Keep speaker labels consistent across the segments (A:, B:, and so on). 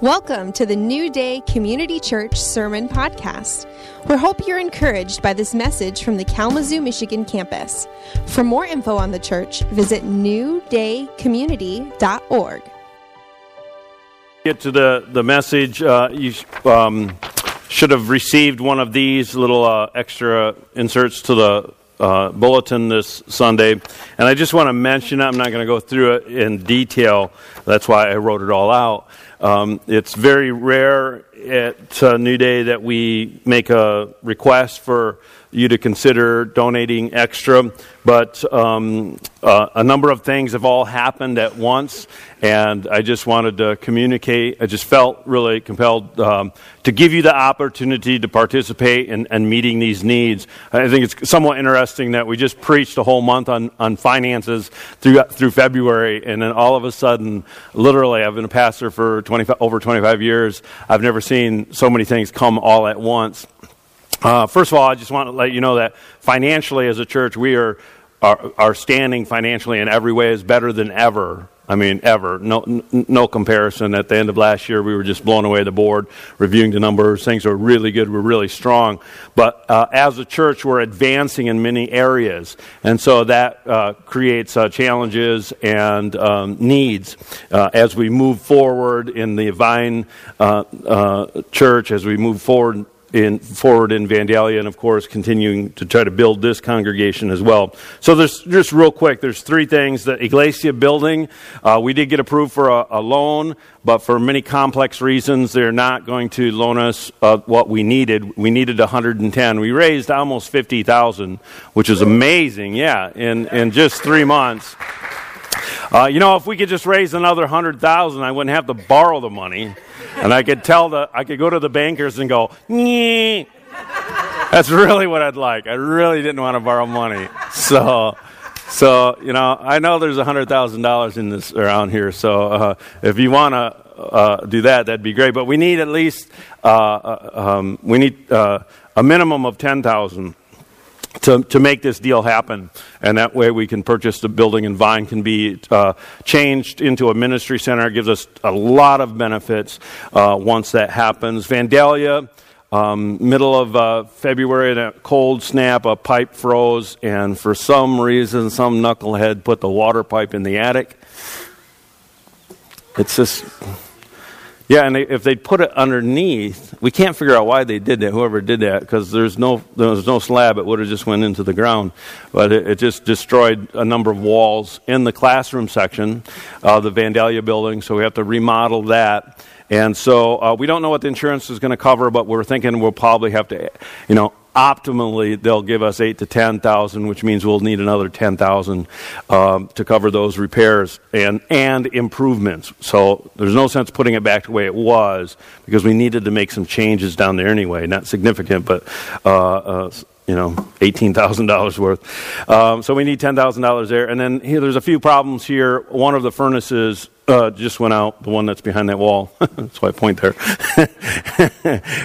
A: Welcome to the New Day Community Church Sermon Podcast. We hope you're encouraged by this message from the Kalamazoo, Michigan campus. For more info on the church, visit newdaycommunity.org.
B: Get to the, the message. Uh, you um, should have received one of these little uh, extra inserts to the uh, bulletin this Sunday. And I just want to mention. I'm not going to go through it in detail. That's why I wrote it all out. Um, it's very rare at uh, New Day that we make a request for you to consider donating extra. But um, uh, a number of things have all happened at once, and I just wanted to communicate. I just felt really compelled um, to give you the opportunity to participate in, in, meeting these needs. I think it's somewhat interesting that we just preached a whole month on, on finances through, through February, and then all of a sudden, literally, I've been a pastor for 25, over 25 years. I've never seen so many things come all at once. Uh, first of all, I just want to let you know that financially, as a church, we are our standing financially in every way is better than ever. I mean, ever. No, n- no comparison. At the end of last year, we were just blown away the board, reviewing the numbers. Things are really good. We're really strong. But uh, as a church, we're advancing in many areas. And so that uh, creates uh, challenges and um, needs uh, as we move forward in the Vine uh, uh, church, as we move forward in, forward in Vandalia, and of course, continuing to try to build this congregation as well. So, there's just real quick. There's three things. The Iglesia building, uh, we did get approved for a, a, loan, but for many complex reasons, they're not going to loan us uh, what we needed. We needed 110. We raised almost 50,000, which is amazing. Yeah, in in just three months. Uh, you know, if we could just raise another 100,000, I wouldn't have to borrow the money and I could tell the I could go to the bankers and go, Nyeh. that's really what I'd like. I really didn't want to borrow money, so. So you know, I know there's a hundred thousand dollars in this around here. So uh, if you want to uh, do that, that'd be great. But we need at least uh, uh um, we need uh, a minimum of ten thousand to, to make this deal happen. And that way we can purchase the building and Vine can be uh, changed into a ministry center. It gives us a lot of benefits uh, once that happens. Vandalia, um, middle of uh, February, a cold snap, a pipe froze, and for some reason, some knucklehead put the water pipe in the attic. It's just yeah, and if they put it underneath, we can't figure out why they did that. Whoever did that, because there's no there was no slab, it would have just went into the ground. But it, it just destroyed a number of walls in the classroom section of the Vandalia building. So we have to remodel that. And so uh, we don't know what the insurance is going to cover, but we're thinking we'll probably have to, you know, optimally they'll give us eight to ten thousand, which means we'll need another ten thousand um, to cover those repairs and and improvements. So there's no sense putting it back the way it was because we needed to make some changes down there anyway. Not significant, but. Uh, uh, you know, eighteen thousand dollars worth. Um, so we need ten thousand dollars there. And then here, there's a few problems here. One of the furnaces uh, just went out, the one that's behind that wall. that's why I point there.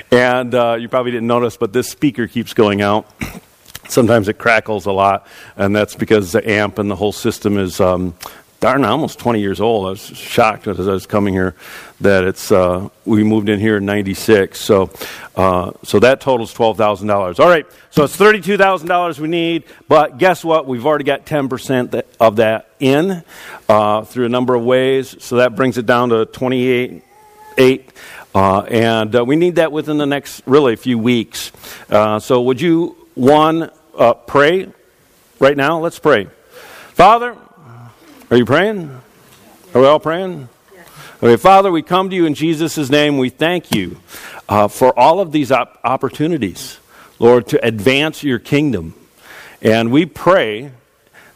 B: and uh, you probably didn't notice, but this speaker keeps going out. Sometimes it crackles a lot, and that's because the amp and the whole system is um, darn almost 20 years old. I was shocked as I was coming here that it's uh, we moved in here in 96. So uh, so that totals $12,000. All right. So it's $32,000 we need, but guess what? We've already got 10% of that in uh, through a number of ways. So that brings it down to 28 8 uh, and uh, we need that within the next really few weeks. Uh, so would you one pray right now? Let's pray. Father, are you praying? Are we all praying? Okay, Father, we come to you in Jesus' name. We thank you uh, for all of these op- opportunities, Lord, to advance your kingdom. And we pray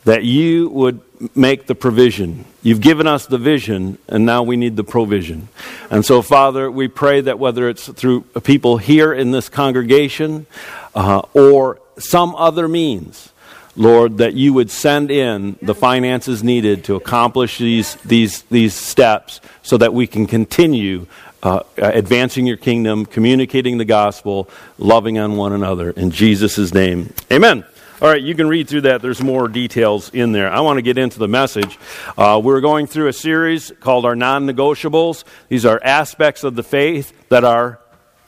B: that you would make the provision. You've given us the vision, and now we need the provision. And so, Father, we pray that whether it's through people here in this congregation uh, or some other means, Lord, that you would send in the finances needed to accomplish these, these, these steps so that we can continue uh, advancing your kingdom, communicating the gospel, loving on one another. In Jesus' name, amen. All right, you can read through that. There's more details in there. I want to get into the message. Uh, we're going through a series called our non negotiables. These are aspects of the faith that are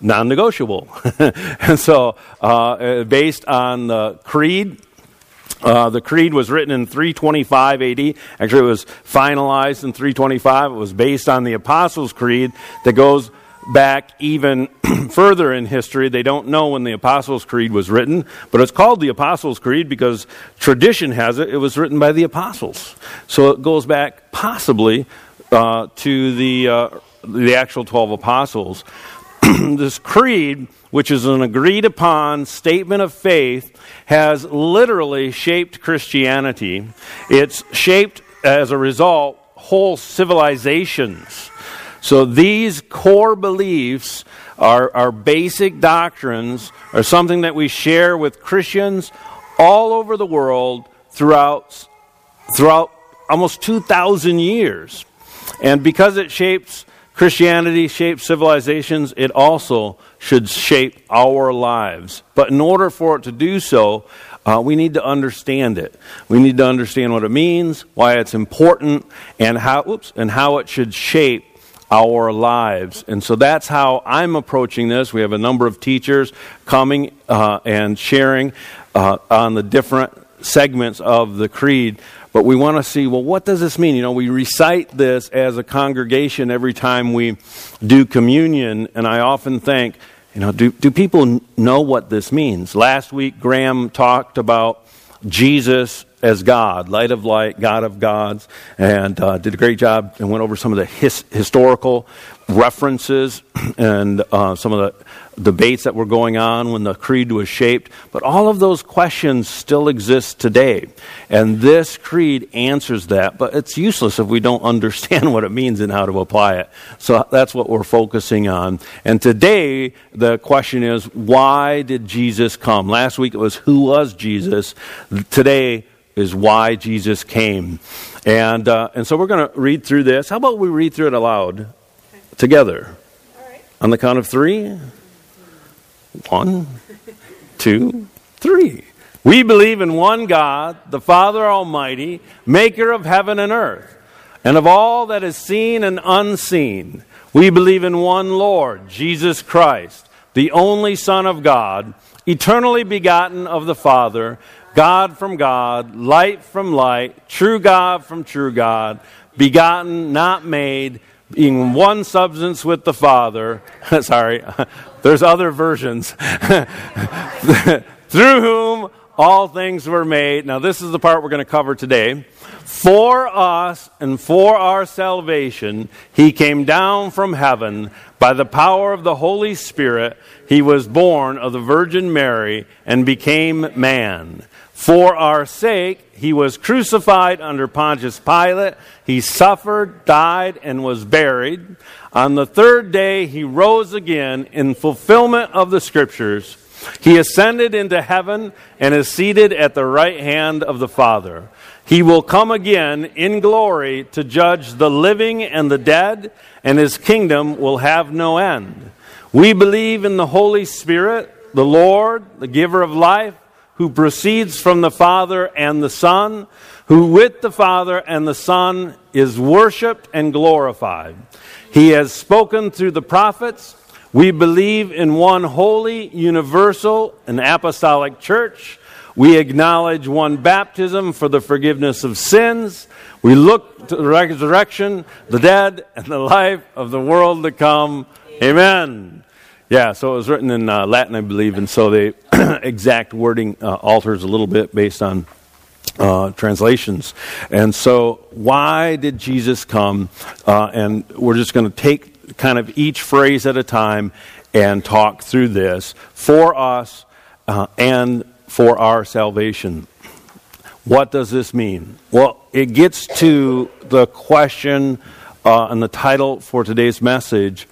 B: non negotiable. and so, uh, based on the creed, uh, the creed was written in 325 AD. Actually, it was finalized in 325. It was based on the Apostles' Creed that goes back even further in history. They don't know when the Apostles' Creed was written, but it's called the Apostles' Creed because tradition has it it was written by the apostles. So it goes back possibly uh, to the, uh, the actual 12 apostles. this creed, which is an agreed upon statement of faith, has literally shaped Christianity. It's shaped, as a result, whole civilizations. So these core beliefs, our, our basic doctrines, are something that we share with Christians all over the world throughout, throughout almost 2,000 years. And because it shapes Christianity, shapes civilizations, it also should shape our lives. But in order for it to do so, uh, we need to understand it. We need to understand what it means, why it's important, and how, oops, and how it should shape our lives. And so that's how I'm approaching this. We have a number of teachers coming uh, and sharing uh, on the different segments of the creed. But we want to see, well, what does this mean? You know, we recite this as a congregation every time we do communion, and I often think, you know, do, do people know what this means? Last week, Graham talked about Jesus as God, light of light, God of gods, and uh, did a great job and went over some of the his, historical references and uh, some of the debates that were going on when the creed was shaped. But all of those questions still exist today. And this creed answers that, but it's useless if we don't understand what it means and how to apply it. So that's what we're focusing on. And today, the question is why did Jesus come? Last week it was who was Jesus? Today is why Jesus came. And, uh, and so we're going to read through this. How about we read through it aloud together? On the count of three. One, two, three. We believe in one God, the Father Almighty, maker of heaven and earth, and of all that is seen and unseen. We believe in one Lord, Jesus Christ, the only Son of God, eternally begotten of the Father, God from God, light from light, true God from true God, begotten, not made, being one substance with the Father. Sorry, there's other versions. Through whom all things were made. Now, this is the part we're going to cover today. For us and for our salvation, he came down from heaven by the power of the Holy Spirit. He was born of the Virgin Mary and became man. For our sake, he was crucified under Pontius Pilate. He suffered, died, and was buried. On the third day, he rose again in fulfillment of the Scriptures. He ascended into heaven and is seated at the right hand of the Father. He will come again in glory to judge the living and the dead, and his kingdom will have no end. We believe in the Holy Spirit, the Lord, the giver of life who proceeds from the Father and the Son, who with the Father and the Son is worshiped and glorified. He has spoken through the prophets. We believe in one holy, universal, and apostolic church. We acknowledge one baptism for the forgiveness of sins. We look to the resurrection, the dead, and the life of the world to come. Amen. Yeah, so it was written in uh, Latin, I believe, and so the exact wording uh, alters a little bit based on uh, translations. And so, why did Jesus come? Uh, and we're just going to take kind of each phrase at a time and talk through this for us uh, and for our salvation. What does this mean? Well, it gets to the question uh, and the title for today's message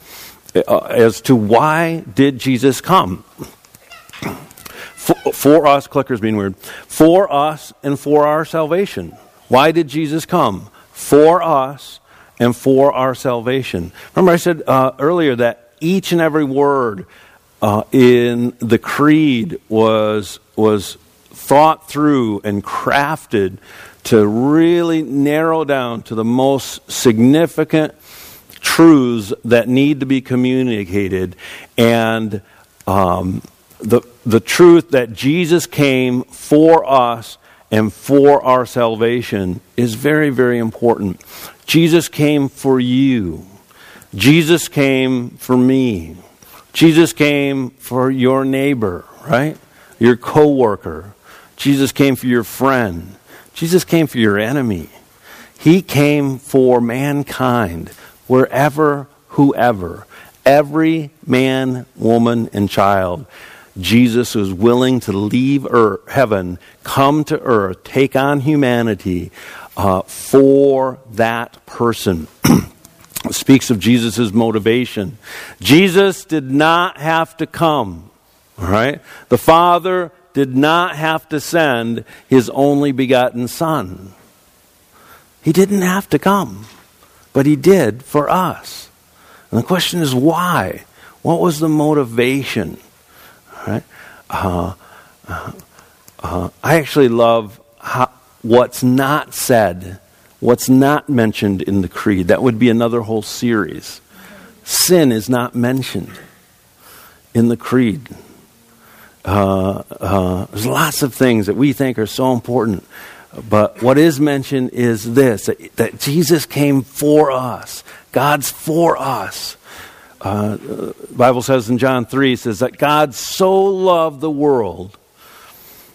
B: as to why did Jesus come? For, for, us, clickers being weird, for us and for our salvation. Why did Jesus come? For us and for our salvation. Remember, I said uh, earlier that each and every word uh, in the creed was was thought through and crafted to really narrow down to the most significant truths that need to be communicated and um, the, the truth that Jesus came for us and for our salvation is very, very important. Jesus came for you. Jesus came for me. Jesus came for your neighbor, right? Your coworker. Jesus came for your friend. Jesus came for your enemy. He came for mankind, wherever, whoever, every man, woman, and child. Jesus was willing to leave earth, heaven, come to earth, take on humanity uh, for that person. speaks of Jesus' motivation. Jesus did not have to come, all right? The Father did not have to send his only begotten Son. He didn't have to come, but he did for us. And the question is why? What was the motivation? Right? Uh, uh, uh, I actually love how, what's not said, what's not mentioned in the creed. That would be another whole series. Sin is not mentioned in the creed. Uh, uh, there's lots of things that we think are so important. But what is mentioned is this that, Jesus came for us. God's for us. Uh, Bible says in John 3 says that God so loved the world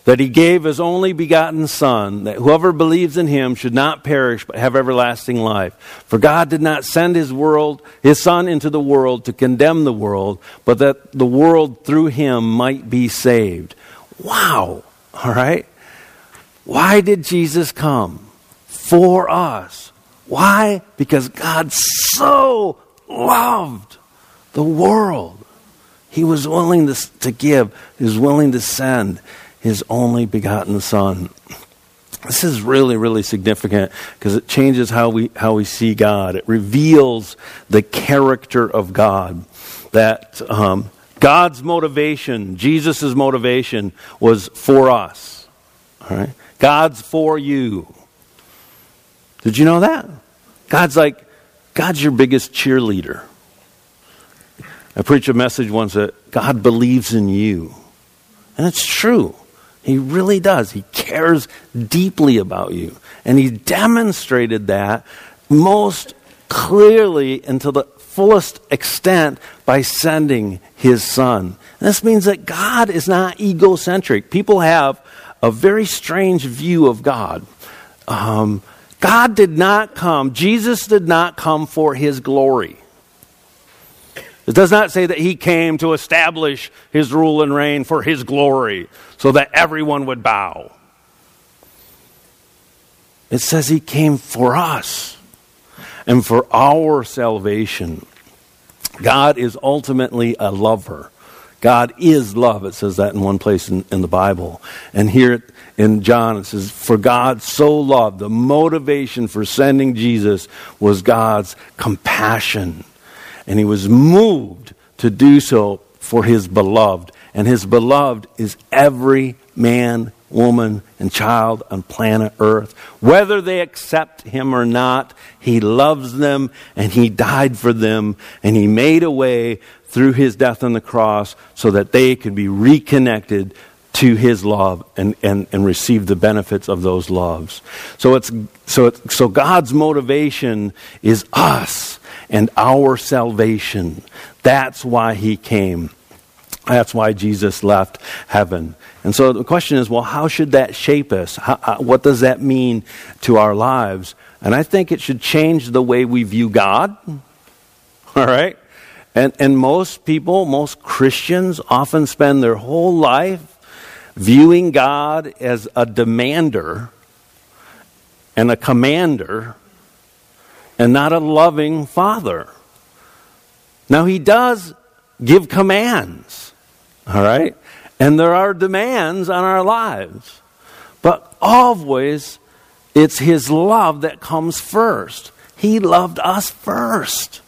B: that he gave his only begotten Son, that whoever believes in him should not perish but have everlasting life. For God did not send his world, his Son into the world to condemn the world, but that the world through him might be saved. Wow! All right? Why did Jesus come? For us. Why? Because God so loved the world. He was willing to, to give, He was willing to send his only begotten Son. This is really, really significant because it changes how we, how we see God. It reveals the character of God. That um, God's motivation, Jesus' motivation, was for us. All right? God's for you. Did you know that? God's like, God's your biggest cheerleader. I preached a message once that God believes in you. And it's true. He really does. He cares deeply about you. And he demonstrated that most clearly and to the fullest extent by sending his son. And this means that God is not egocentric. People have a very strange view of God. Um, God did not come, Jesus did not come for his glory. It does not say that he came to establish his rule and reign for his glory so that everyone would bow. It says he came for us and for our salvation. God is ultimately a lover. God is love. It says that in one place in, in, the Bible. And here in John, it says, For God so loved. The motivation for sending Jesus was God's compassion and he was moved to do so for his beloved. And his beloved is every man, woman, and child on planet Earth. Whether they accept him or not, he loves them and he died for them and he made a way through his death on the cross so that they could be reconnected to his love and, and, and receive the benefits of those loves. So it's so it's, so God's motivation is us and our salvation. That's why he came. That's why Jesus left heaven. And so the question is well, how should that shape us? How, uh, what does that mean to our lives? And I think it should change the way we view God. All right? And, and most people, most Christians, often spend their whole life viewing God as a demander and a commander and not a loving father. Now, he does give commands, all right? And there are demands on our lives. But always, it's his love that comes first. He loved us first.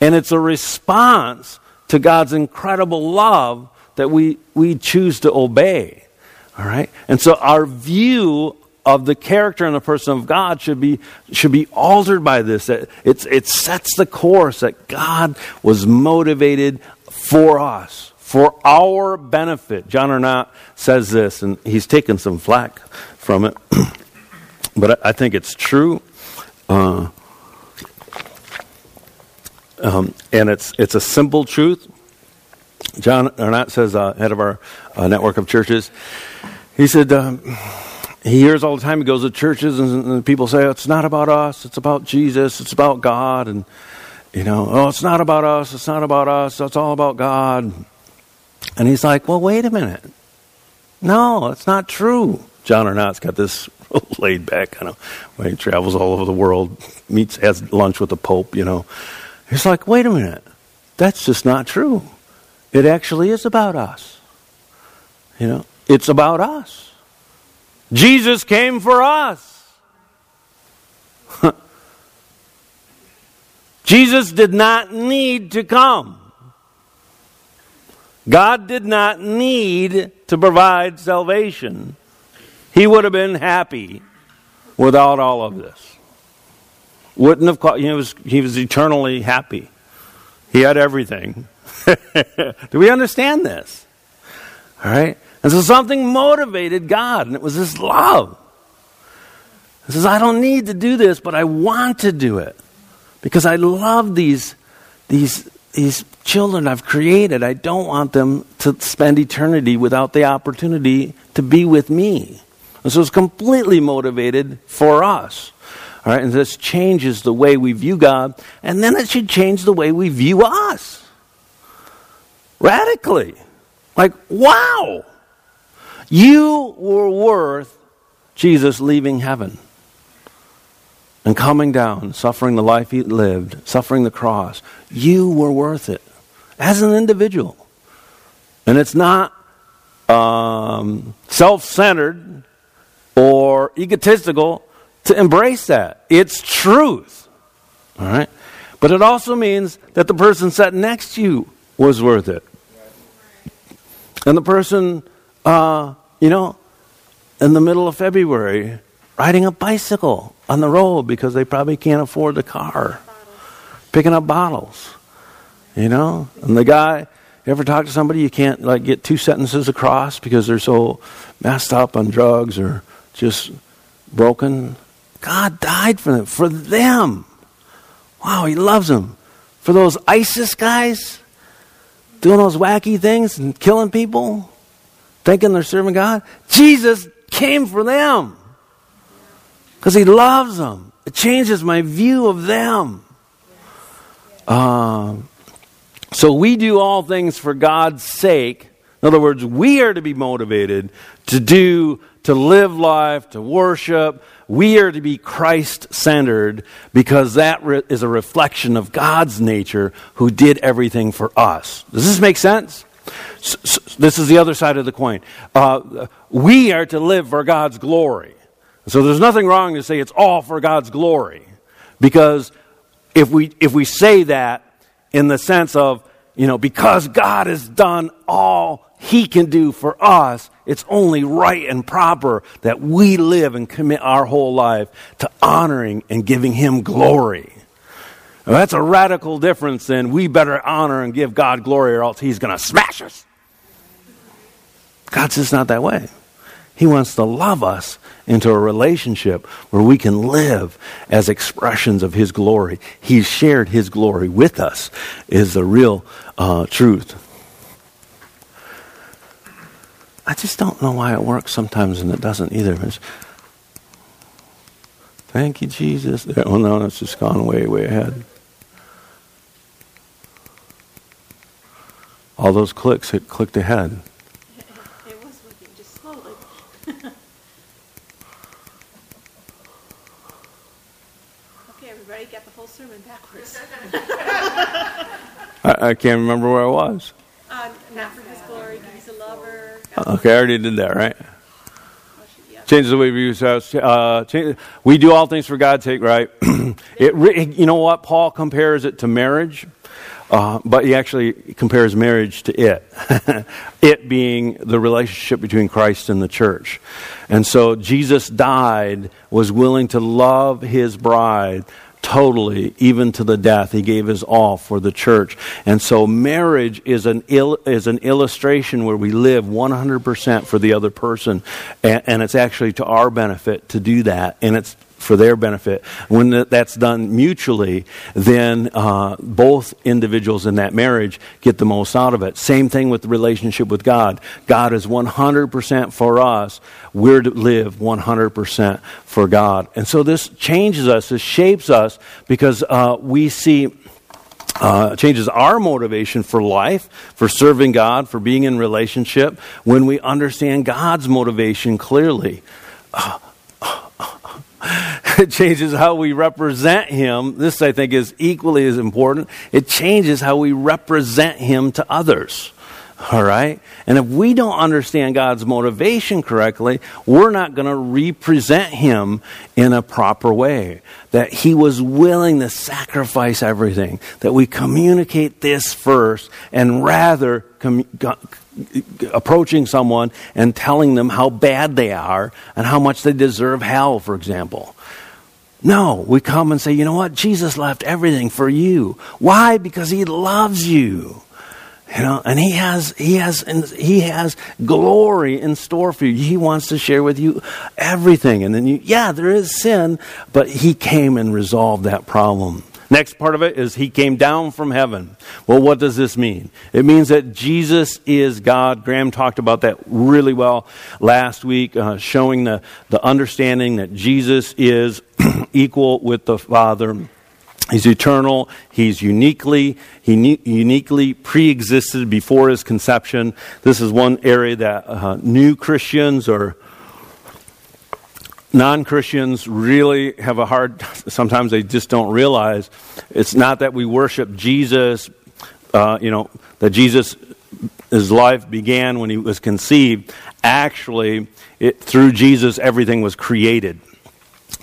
B: And it's a response to God's incredible love that we, we choose to obey. All right? And so our view of the character and the person of God should be should be altered by this. It, it's, it sets the course that God was motivated for us, for our benefit. John Arnott says this, and he's taken some flack from it, but I, think it's true. Uh, um, and it's it's a simple truth. John Arnott says, uh, head of our uh, network of churches, he said um, he hears all the time. He goes to churches and, and people say it's not about us. It's about Jesus. It's about God. And you know, oh, it's not about us. It's not about us. It's all about God. And he's like, well, wait a minute. No, it's not true. John Arnott's got this laid back kind of way. he travels all over the world, meets, has lunch with the Pope, you know. He's like, wait a minute. That's just not true. It actually is about us. You know, it's about us. Jesus came for us. Jesus did not need to come. God did not need to provide salvation. He would have been happy without all of this. Wouldn't have caught, he was, he was eternally happy. He had everything. Do we understand this? All right? And so something motivated God, and it was His love. He says, I don't need to do this, but I want to do it because I love these, these, these children I've created. I don't want them to spend eternity without the opportunity to be with me. And so it's completely motivated for us. All right, and this changes the way we view God, and then it should change the way we view us. Radically. Like, wow! You were worth Jesus leaving heaven and coming down, suffering the life he lived, suffering the cross. You were worth it as an individual. And it's not um, self centered or egotistical to embrace that. It's truth. All right? But it also means that the person sitting next to you was worth it. And the person, uh, you know, in the middle of February, riding a bicycle on the road because they probably can't afford the car, picking up bottles, you know, and the guy. You ever talk to somebody you can't like get two sentences across because they're so messed up on drugs or just broken? God died for them. For them. Wow, He loves them. For those ISIS guys doing those wacky things and killing people, thinking they're serving God, Jesus came for them because He loves them. It changes my view of them. Uh, so we do all things for God's sake. In other words, we are to be motivated to do, to live life, to worship. We are to be Christ centered because that re- is a reflection of God's nature who did everything for us. Does this make sense? This is the other side of the coin. Uh, we are to live for God's glory. So there's nothing wrong to say it's all for God's glory. Because if we, if we say that in the sense of, you know, because God has done all he can do for us, it's only right and proper that we live and commit our whole life to honoring and giving Him glory. Now, that's a radical difference than we better honor and give God glory or else He's going to smash us. God's just not that way. He wants to love us into a relationship where we can live as expressions of His glory. He's shared His glory with us, is the real uh, truth. I just don't know why it works sometimes and it doesn't either. It's, Thank you, Jesus. Oh, no, it's just gone way, way ahead. All those clicks, it clicked ahead. I, I can't remember where I was.
C: Uh, not for His glory, He's a lover.
B: Okay, I already did that, right? changes the way we view ourselves. Uh, change, we do all things for God's sake, right? it, you know what? Paul compares it to marriage. Uh, but he actually compares marriage to it. it being the relationship between Christ and the church. And so Jesus died, was willing to love his bride totally, even to the death. He gave his all for the church. And so marriage is an, il- is an illustration where we live 100% for the other person. And, and it's actually to our benefit to do that. And it's for their benefit. When that's done mutually, then uh, both individuals in that marriage get the most out of it. Same thing with the relationship with God. God is 100% for us. We're to live 100% for God. And so this changes us, this shapes us because uh, we see. Uh, changes our motivation for life, for serving God, for being in relationship, when we understand God's motivation clearly. Uh, it changes how we represent Him. This, I think, is equally as important. It changes how we represent Him to others. All right? And if we don't understand God's motivation correctly, we're not going to represent Him in a proper way. That He was willing to sacrifice everything. That we communicate this first and rather com- approaching someone and telling them how bad they are and how much they deserve hell, for example. No, we come and say, you know what? Jesus left everything for you. Why? Because he loves you. You know, and he has he has he has glory in store for you. He wants to share with you everything. And then you yeah, there is sin, but he came and resolved that problem. Next part of it is he came down from heaven. Well, what does this mean? It means that Jesus is God. Graham talked about that really well last week, uh, showing the, the understanding that Jesus is equal with the Father. He's eternal. He's uniquely, he uniquely pre-existed before his conception. This is one area that uh, new Christians or non Christians really have a hard, sometimes they just don't realize it's not that we worship Jesus, uh, you know, that Jesus, his life began when he was conceived. Actually, it, through Jesus, everything was created.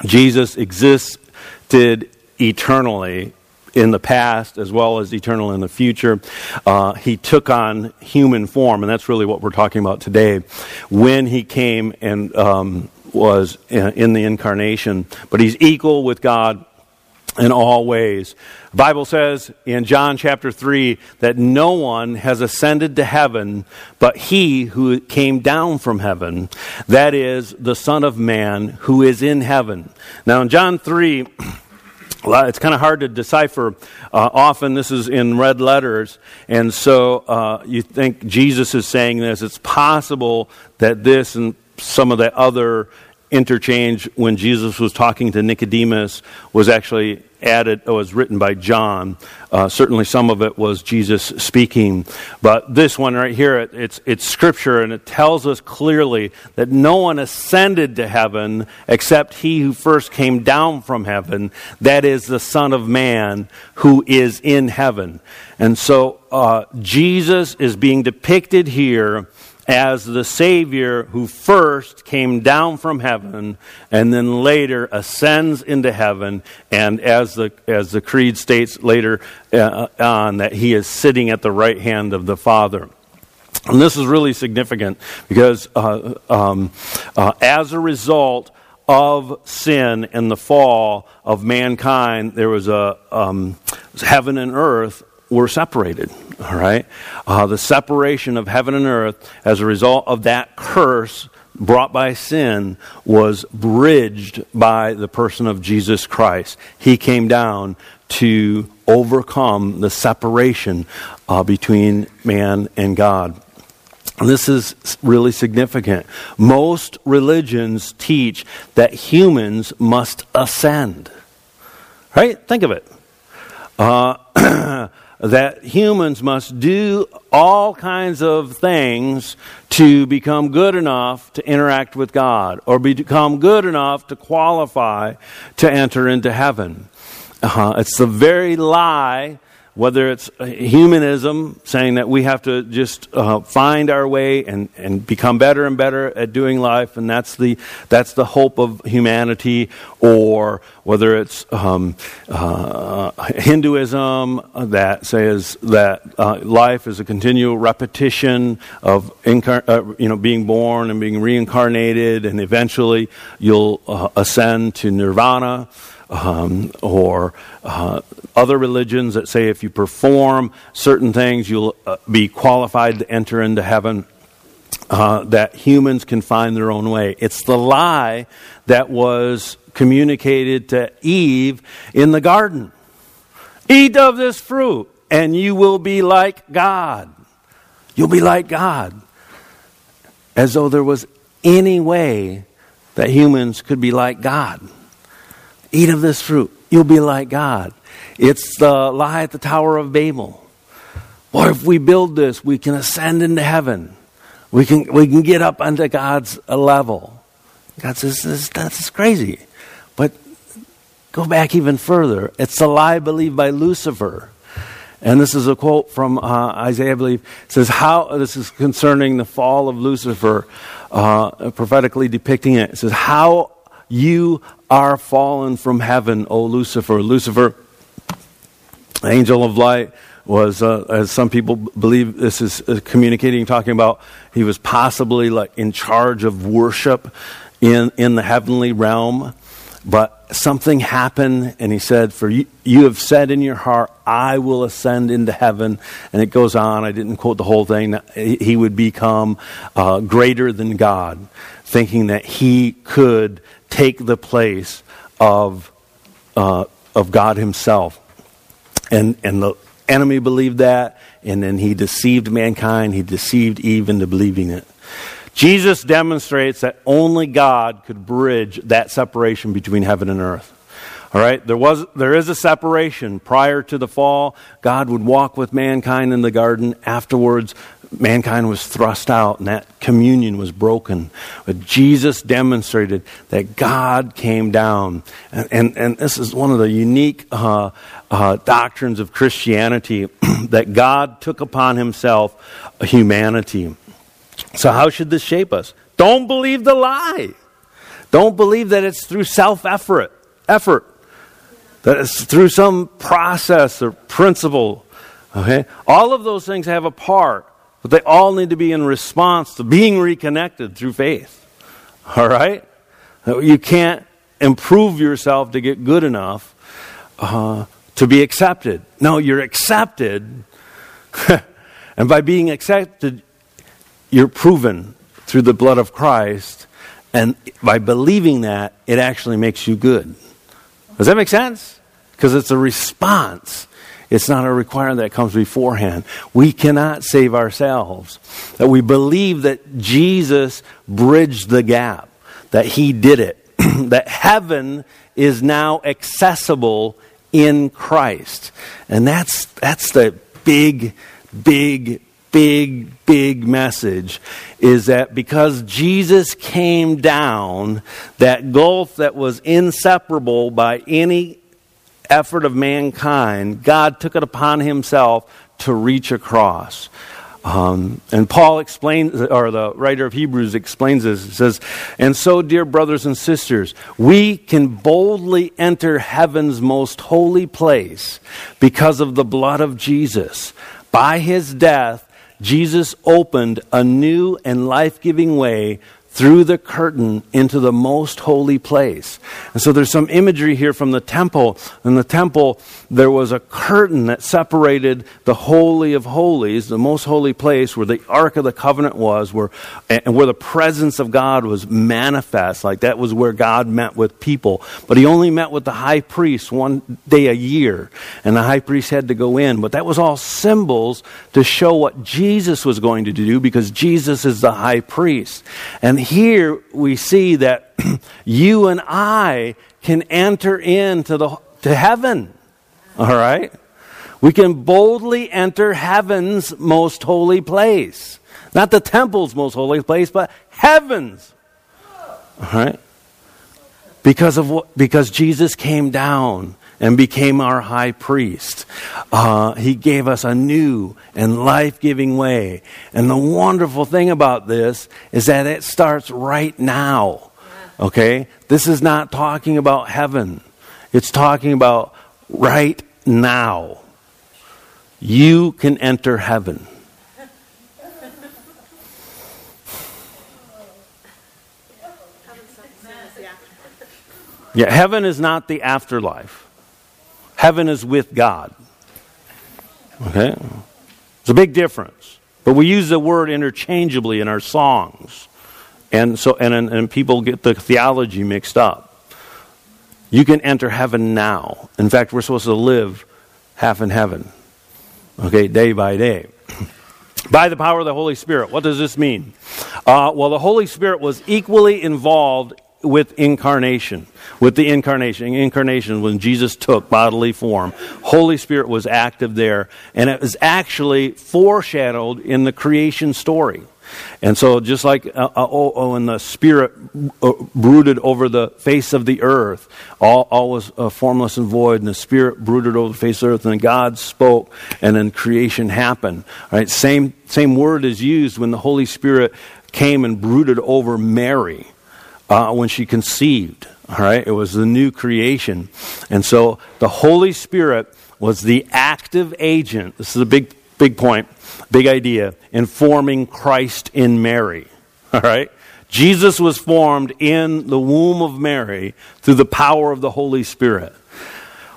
B: Jesus existed eternally in the past as well as eternal in the future. Uh, he took on human form, and that's really what we're talking about today. When he came and um, was in the incarnation, but he's equal with God in all ways. The Bible says in John chapter 3 that no one has ascended to heaven but he who came down from heaven, that is, the Son of Man who is in heaven. Now, in John 3, it's kind of hard to decipher. Uh, often this is in red letters, and so uh, you think Jesus is saying this. It's possible that this and some of the other interchange when Jesus was talking to Nicodemus was actually added, or was written by John. Uh, certainly some of it was Jesus speaking. But this one right here, it, it's, it's scripture and it tells us clearly that no one ascended to heaven except he who first came down from heaven, that is the Son of Man who is in heaven. And so uh, Jesus is being depicted here as the Savior who first came down from heaven and then later ascends into heaven, and as the, as the Creed states later uh, on, that he is sitting at the right hand of the Father. And this is really significant because uh, um, uh, as a result of sin and the fall of mankind, there was a um, heaven and earth were separated. All right? Uh, the separation of heaven and earth as a result of that curse brought by sin was bridged by the person of Jesus Christ. He came down to overcome the separation uh, between man and God. This is really significant. Most religions teach that humans must ascend. Right? Think of it. Uh, that humans must do all kinds of things to become good enough to interact with God or become good enough to qualify to enter into heaven. Uh, it's the very lie whether it's humanism, saying that we have to just uh, find our way and, and become better and better at doing life, and that's the, that's the hope of humanity, or whether it's um, uh, Hinduism that says that uh, life is a continual repetition of incar- uh, you know, being born and being reincarnated, and eventually you'll uh, ascend to nirvana um, or uh, other religions that say if you perform certain things, you'll uh, be qualified to enter into heaven. Uh, that humans can find their own way. It's the lie that was communicated to Eve in the garden. Eat of this fruit, and you will be like God. You'll be like God. As though there was any way that humans could be like God. Eat of this fruit. You'll be like God. It's the lie at the Tower of Babel. Or if we build this, we can ascend into heaven. We can, we can get up onto God's level. God says, this, is crazy. But go back even further. It's the lie believed by Lucifer. And this is a quote from uh, Isaiah, I believe. It says, How, this is concerning the fall of Lucifer, uh, prophetically depicting it. It says, How you are fallen from heaven, O Lucifer. Lucifer, angel of light, was, uh, as some people believe, this is uh, communicating, talking about he was possibly like in charge of worship in, in the heavenly realm. But something happened, and he said, For you, you have said in your heart, I will ascend into heaven. And it goes on. I didn't quote the whole thing. He would become uh, greater than God, thinking that he could take the place of, uh, of God Himself. And, and the enemy believed that, and then he deceived mankind. He deceived Eve into believing it. Jesus demonstrates that only God could bridge that separation between heaven and earth. All right, there was there is a separation prior to the fall. God would walk with mankind in the garden. Afterwards, mankind was thrust out and that communion was broken. But Jesus demonstrated that God came down. And, and, and this is one of the unique uh, uh, doctrines of Christianity that God took upon himself humanity. So, how should this shape us? Don't believe the lie. Don't believe that it's through self effort, effort, that it's through some process or principle. Okay? All of those things have a part. But they all need to be in response to being reconnected through faith. All right? You can't improve yourself to get good enough uh, to be accepted. No, you're accepted. and by being accepted, you're proven through the blood of Christ. And by believing that, it actually makes you good. Does that make sense? Because it's a response it's not a requirement that comes beforehand. We cannot save ourselves. That we believe that Jesus bridged the gap, that he did it, that heaven is now accessible in Christ. And that's that's the big big big big message is that because Jesus came down that gulf that was inseparable by any effort of mankind, God took it upon himself to reach across. Um, and Paul explains, or the writer of Hebrews explains this. He says, And so, dear brothers and sisters, we can boldly enter heaven's most holy place because of the blood of Jesus. By his death, Jesus opened a new and life giving way through the curtain into the most holy place. And so there's some imagery here from the temple. In the temple, there was a curtain that separated the Holy of Holies, the most holy place where the Ark of the Covenant was, where, and where the presence of God was manifest. Like that was where God met with people. But he only met with the high priest one day a year. And the high priest had to go in. But that was all symbols to show what Jesus was going to do because Jesus is the high priest. And here we see that you and I can enter into the to heaven. All right? We can boldly enter heaven's most holy place. Not the temple's most holy place, but heaven's. All right? Because of what because Jesus came down and became our high priest. Uh, he gave us a new and life giving way. And the wonderful thing about this is that it starts right now. Okay? This is not talking about heaven, it's talking about right now. You can enter heaven. Yeah, heaven is not the afterlife. Heaven is with God. Okay? It's a big difference. But we use the word interchangeably in our songs. And so and, and people get the theology mixed up. You can enter heaven now. In fact, we're supposed to live half in heaven. Okay, day by day. by the power of the Holy Spirit. What does this mean? Uh, well, the Holy Spirit was equally involved with incarnation. With the incarnation. Incarnation, when Jesus took bodily form, Holy Spirit was active there, and it was actually foreshadowed in the creation story. And so, just like uh, uh, oh, oh, and the Spirit uh, brooded over the face of the earth, all, all was uh, formless and void, and the Spirit brooded over the face of the earth, and God spoke, and then creation happened. Right? Same same word is used when the Holy Spirit came and brooded over Mary uh, when she conceived. All right, it was the new creation, and so the Holy Spirit was the active agent. This is a big big point, big idea in forming Christ in Mary. All right. Jesus was formed in the womb of Mary through the power of the Holy Spirit.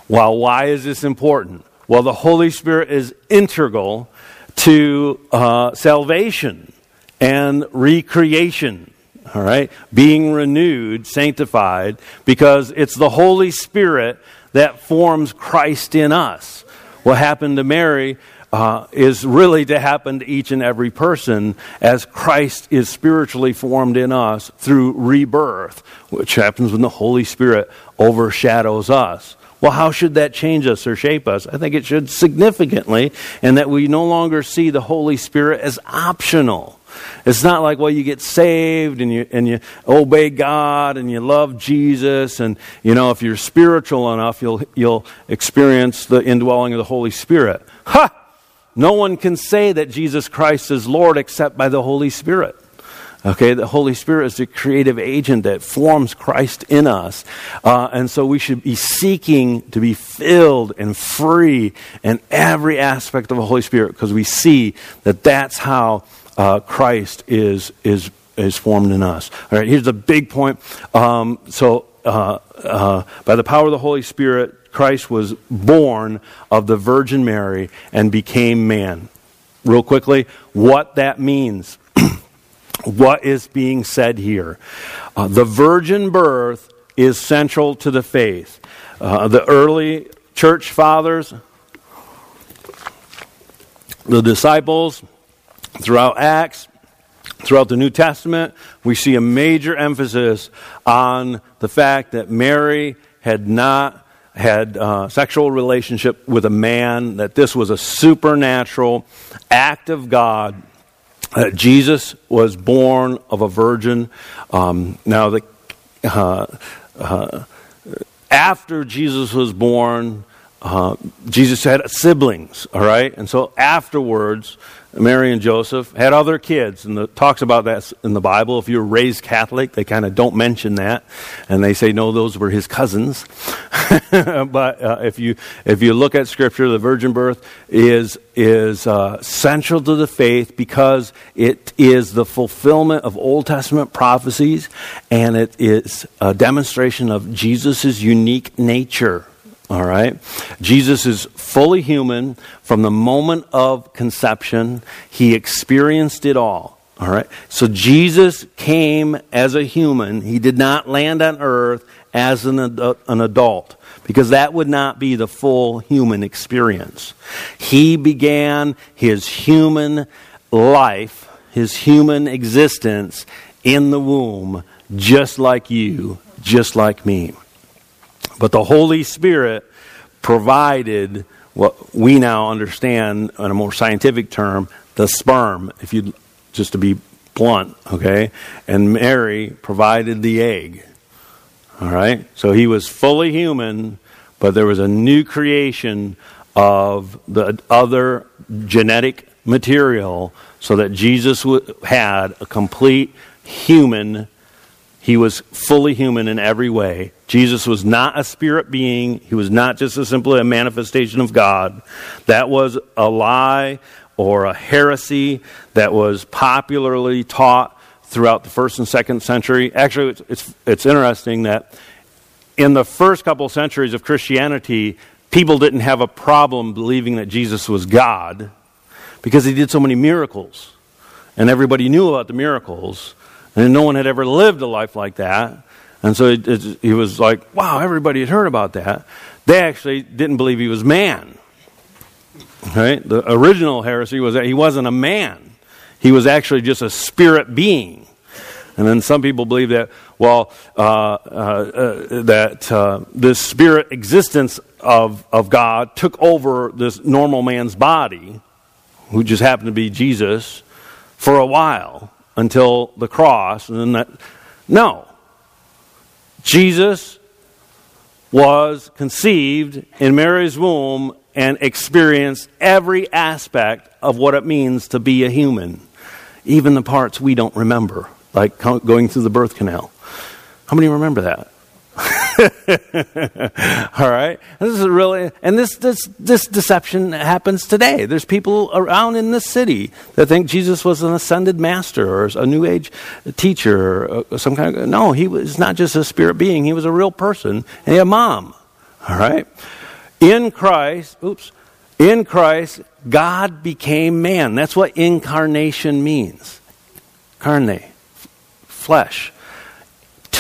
B: Well, why is this important? Well, the Holy Spirit is integral to uh, salvation and recreation all right? Being renewed, sanctified, because it's the Holy Spirit that forms Christ in us. What happened to Mary uh, is really to happen to each and every person as Christ is spiritually formed in us through rebirth, which happens when the Holy Spirit overshadows us. Well, how should that change us or shape us? I think it should significantly, and that we no longer see the Holy Spirit as optional. It's not like, well, you get saved and you, and you obey God and you love Jesus. And, you know, if you're spiritual enough, you'll, you'll experience the indwelling of the Holy Spirit. Ha! No one can say that Jesus Christ is Lord except by the Holy Spirit. Okay, the Holy Spirit is the creative agent that forms Christ in us. Uh, and so we should be seeking to be filled and free in every aspect of the Holy Spirit because we see that that's how uh, Christ is, is, is formed in us. All right, here's the big point. Um, so, uh, uh, by the power of the Holy Spirit, Christ was born of the Virgin Mary and became man. Real quickly, what that means. what is being said here? Uh, the virgin birth is central to the faith. Uh, the early church fathers, the disciples, Throughout Acts, throughout the New Testament, we see a major emphasis on the fact that Mary had not had uh, sexual relationship with a man, that this was a supernatural act of God. That Jesus was born of a virgin. Um, now, the, uh, uh, after Jesus was born, uh, Jesus had siblings, all right? And so afterwards, Mary and Joseph had other kids, and the, talks about that in the Bible. If you're raised Catholic, they kind of don't mention that, and they say no, those were his cousins. but uh, if you if you look at Scripture, the virgin birth is is uh, central to the faith because it is the fulfillment of Old Testament prophecies, and it is a demonstration of Jesus' unique nature. All right? Jesus is fully human from the moment of conception. He experienced it all. All right? So Jesus came as a human. He did not land on earth as an, an adult because that would not be the full human experience. He began his human life, his human existence in the womb, just like you, just like me. But the Holy Spirit provided what we now understand in a more scientific term, the sperm, if you just to be blunt, okay? And Mary provided the egg. All right? So he was fully human, but there was a new creation of the other genetic material so that Jesus had a complete human he was fully human in every way. Jesus was not a spirit being. He was not just a simply a manifestation of God. That was a lie or a heresy that was popularly taught throughout the first and second century. Actually, it's, it's, it's interesting that in the first couple centuries of Christianity, people didn't have a problem believing that Jesus was God because he did so many miracles. And everybody knew about the miracles. And no one had ever lived a life like that. And so it, it, he was like, wow, everybody had heard about that. They actually didn't believe he was man. Right? The original heresy was that he wasn't a man, he was actually just a spirit being. And then some people believe that, well, uh, uh, uh, that uh, this spirit existence of, of God took over this normal man's body, who just happened to be Jesus, for a while until the cross. And then that. No. Jesus was conceived in Mary's womb and experienced every aspect of what it means to be a human, even the parts we don't remember, like going through the birth canal. How many remember that? All right. This is really, and this, this, this deception happens today. There's people around in this city that think Jesus was an ascended master or a new age teacher or some kind of, no, he was not just a spirit being. He was a real person and he had a mom. All right. In Christ, oops, in Christ, God became man. That's what incarnation means. Carne, flesh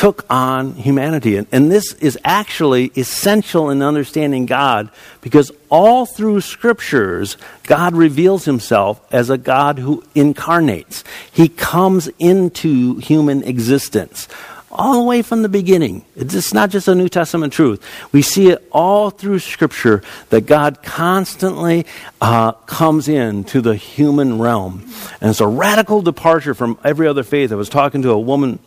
B: took on humanity. And, and, this is actually essential in understanding God because all through scriptures, God reveals himself as a God who incarnates. He comes into human existence. All the way from the beginning. It's not just a New Testament truth. We see it all through Scripture that God constantly uh, comes in to the human realm. And it's a radical departure from every other faith. I was talking to a woman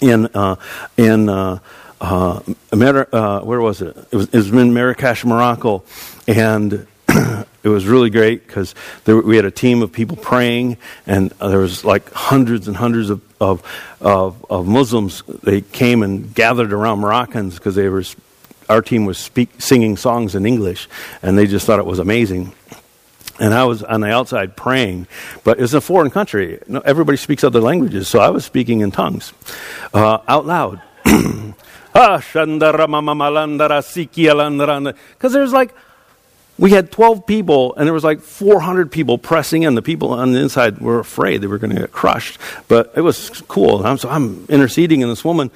B: in uh, in uh, uh, uh, where was it? It was, it was in Marrakesh, Morocco, and it was really great because we had a team of people praying, and there was like hundreds and hundreds of of, of, of Muslims. They came and gathered around Moroccans because they were our team was speak, singing songs in English, and they just thought it was amazing. And I was on the outside praying, but it's a foreign country. Everybody speaks other languages, so I was speaking in tongues uh, out loud. Because there's like, we had 12 people, and there was like 400 people pressing in. The people on the inside were afraid they were going to get crushed, but it was cool. I'm, so I'm interceding, and this woman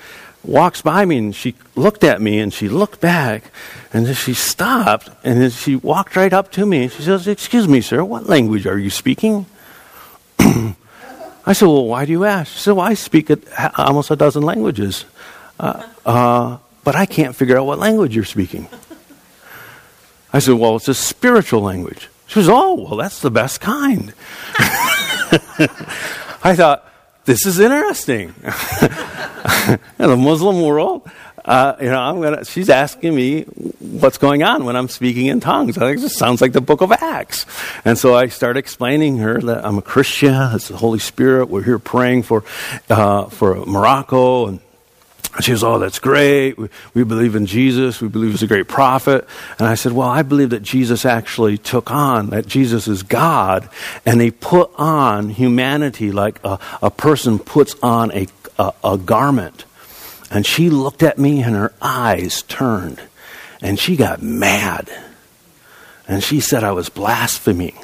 B: walks by me and she looked at me and she looked back and then she stopped and then she walked right up to me and she says, Excuse me, sir, what language are you speaking? I said, Well, why do you ask? She said, Well, I speak almost a dozen languages, uh, uh, but I can't figure out what language you're speaking. I said, Well, it's a spiritual language. She says, Oh, well, that's the best kind. I thought, this is interesting. in the Muslim world, uh, you know, I'm gonna, she's asking me what's going on when I'm speaking in tongues. I think just sounds like the book of Acts. And so I start explaining her that I'm a Christian. It's the Holy Spirit. We're here praying for, uh, for Morocco and she goes, Oh, that's great. We, we, believe in Jesus. We believe he's a great prophet. And I said, Well, I believe that Jesus actually took on, that Jesus is God, and he put on humanity like a, a person puts on a, a, a garment. And she looked at me and her eyes turned. And she got mad. And she said I was blaspheming.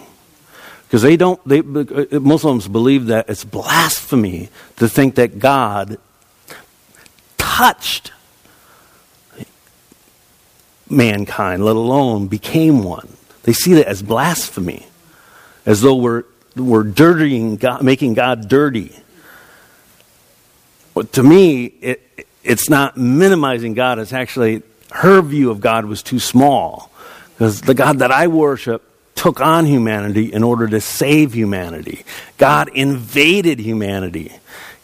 B: Because they don't, they, uh, uh, Muslims believe that it's blasphemy to think that God touched mankind, let alone became one. They see that as blasphemy, as though we're, we're dirtying God, making God dirty. But to me, it, it's not minimizing God, it's actually her view of God was too small. Because the God that I worship took on humanity in order to save humanity. God invaded humanity.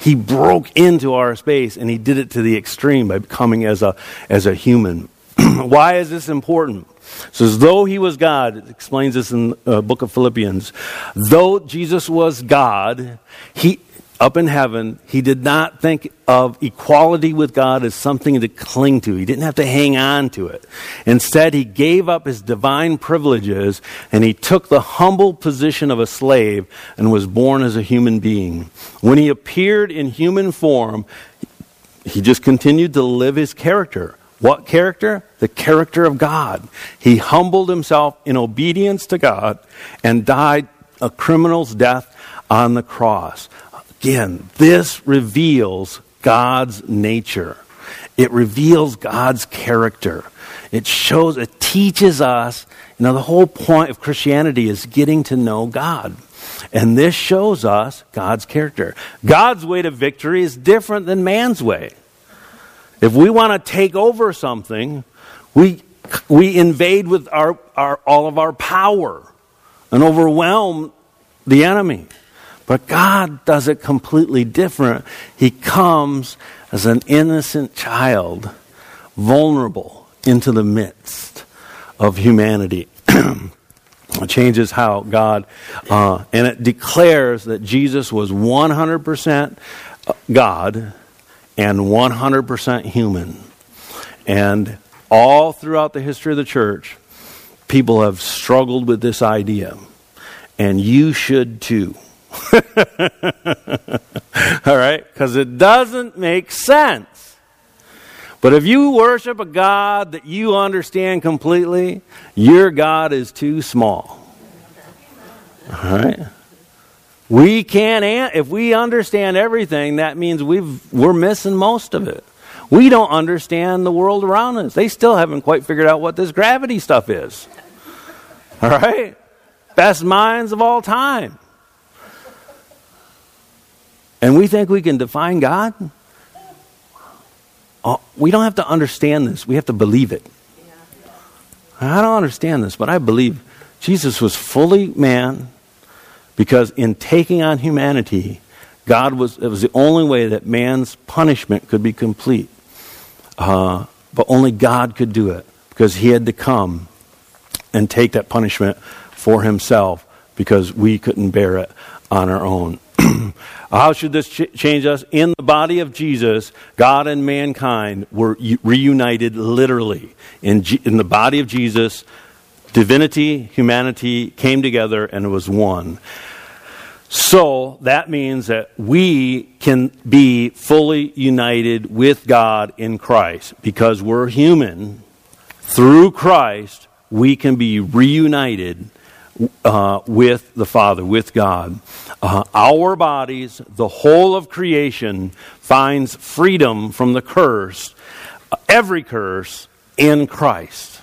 B: He broke into our space and he did it to the extreme by coming as a, as a human. Why is this important? So, as though he was God, it explains this in the uh, book of Philippians. Though Jesus was God, he up in heaven, he did not think of equality with God as something to cling to. He didn't have to hang on to it. Instead, he gave up his divine privileges and he took the humble position of a slave and was born as a human being. When he appeared in human form, he just continued to live his character. What character? The character of God. He humbled himself in obedience to God and died a criminal's death on the cross. Again, this reveals God's nature. It reveals God's character. It shows, it teaches us, you know, the whole point of Christianity is getting to know God. And this shows us God's character. God's way to victory is different than man's way. If we want to take over something, we, we invade with our, our, all of our power and overwhelm the enemy. But God does it completely different. He comes as an innocent child, vulnerable into the midst of humanity. it changes how God, uh, and it declares that Jesus was 100% God and 100% human. And all throughout the history of the church, people have struggled with this idea. And you should too. All right? Because it doesn't make sense. But if you worship a God that you understand completely, your God is too small. All right? We can't, if we understand everything, that means we've, we're missing most of it. We don't understand the world around us. They still haven't quite figured out what this gravity stuff is. All right? Best minds of all time. And we think we can define God? Oh, we don't have to understand this. We have to believe it. I don't understand this, but I believe Jesus was fully man because in taking on humanity, God was, it was the only way that man's punishment could be complete. Uh, but only God could do it because he had to come and take that punishment for himself because we couldn't bear it on our own. How should this ch- change us? In the body of Jesus, God and mankind were u- reunited literally. In, G- in the body of Jesus, divinity, humanity came together and was one. So that means that we can be fully united with God in Christ because we're human. Through Christ, we can be reunited uh, with the Father, with God. Uh, our bodies, the whole of creation, finds freedom from the curse, uh, every curse, in Christ.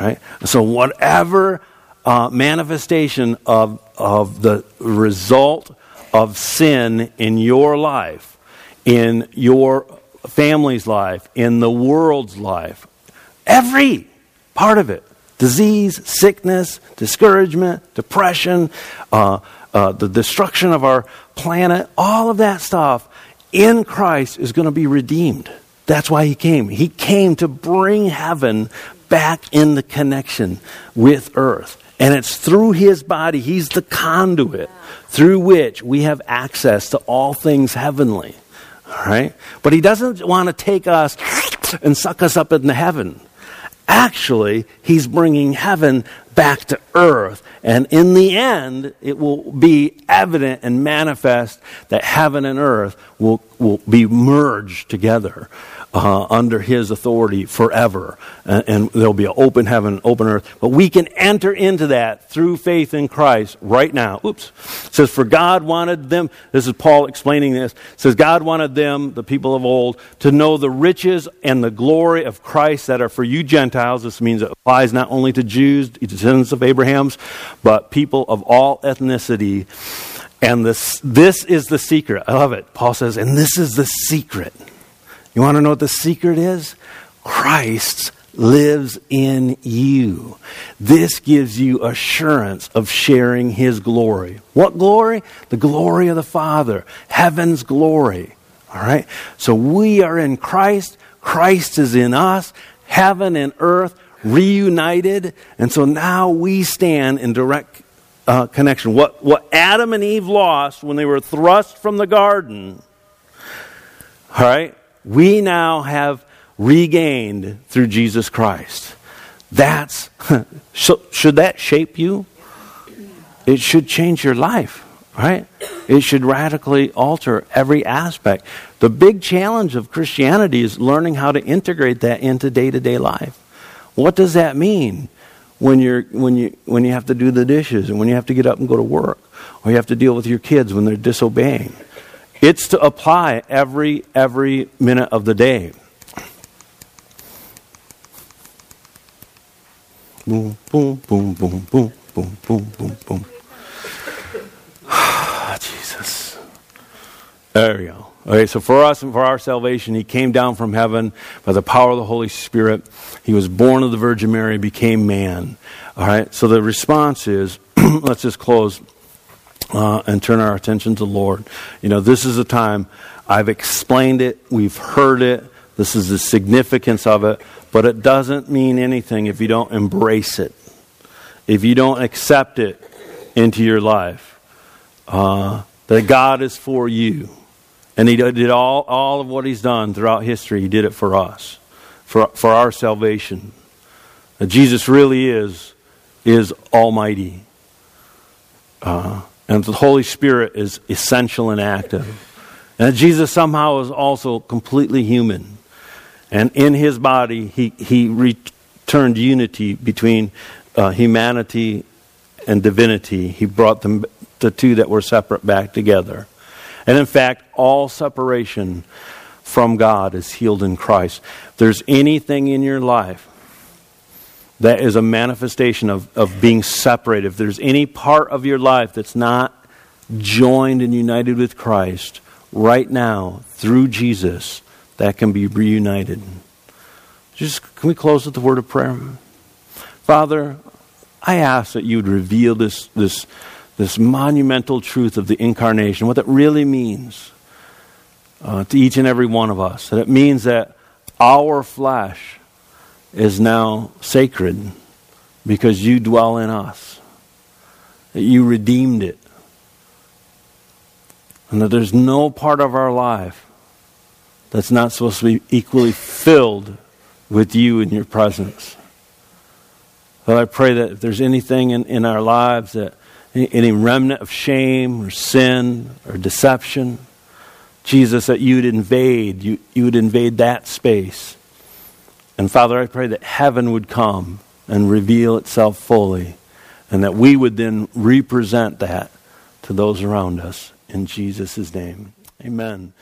B: Right? So, whatever uh, manifestation of, of the result of sin in your life, in your family's life, in the world's life, every part of it disease, sickness, discouragement, depression, uh, uh, the destruction of our planet, all of that stuff in Christ is going to be redeemed. That's why he came. He came to bring heaven back in the connection with earth. And it's through his body, he's the conduit through which we have access to all things heavenly. All right? But he doesn't want to take us and suck us up into heaven. Actually, he's bringing heaven back to earth. And in the end, it will be evident and manifest that heaven and earth will, will be merged together uh, under his authority forever. And, and, there'll be an open heaven, open earth. But we can enter into that through faith in Christ right now. Oops. It says, For God wanted them, this is Paul explaining this, says, God wanted them, the people of old, to know the riches and the glory of Christ that are for you Gentiles. This means it applies not only to Jews, descendants of Abraham's, but people of all ethnicity. And this, this is the secret. I love it. Paul says, and this is the secret you want to know what the secret is? Christ lives in you. This gives you assurance of sharing his glory. What glory? The glory of the Father, heaven's glory. All right? So we are in Christ, Christ is in us. heaven and earth reunited. And so now we stand in direct uh, connection. What, what Adam and Eve lost when they were thrust from the garden, all right, we now have regained through Jesus Christ. That's, should that shape you? It should change your life, right? It should radically alter every aspect. The big challenge of Christianity is learning how to integrate that into day to day life. What does that mean when, you're, when, you, when you have to do the dishes and when you have to get up and go to work or you have to deal with your kids when they're disobeying? It's to apply every, every minute of the day. Boom, boom, boom, boom, boom, boom, boom, boom, boom. Ah, Jesus. There we go. Okay, so for us and for our salvation, he came down from heaven by the power of the Holy Spirit. He was born of the Virgin Mary, became man. All right, so the response is let's just close uh, and turn our attention to the Lord. You know, this is a time, I've explained it, we've heard it, this is the significance of it, but it doesn't mean anything if you don't embrace it, if you don't accept it into your life. Uh, that God is for you. And He did all, all of what He's done throughout history, He did it for us, for, for our salvation. That Jesus really is, is Almighty. Uh, and the Holy Spirit is essential and active. And Jesus somehow is also completely human. And in his body, he, he returned unity between uh, humanity and divinity. He brought them, the two that were separate back together. And in fact, all separation from God is healed in Christ. If there's anything in your life that is a manifestation of, of being separated, if there's any part of your life that's not joined and united with Christ right now through Jesus, that can be reunited. Just can we close with the word of prayer? Father, I ask that you would reveal this, this, this monumental truth of the incarnation, what that really means uh, to each and every one of us. That it means that our flesh is now sacred because you dwell in us, that you redeemed it, and that there's no part of our life that's not supposed to be equally filled with you in your presence. But I pray that if there's anything in, in our lives that any remnant of shame or sin or deception, Jesus, that you would invade, you, you would invade that space. And Father, I pray that heaven would come and reveal itself fully, and that we would then represent that to those around us. In Jesus' name, amen.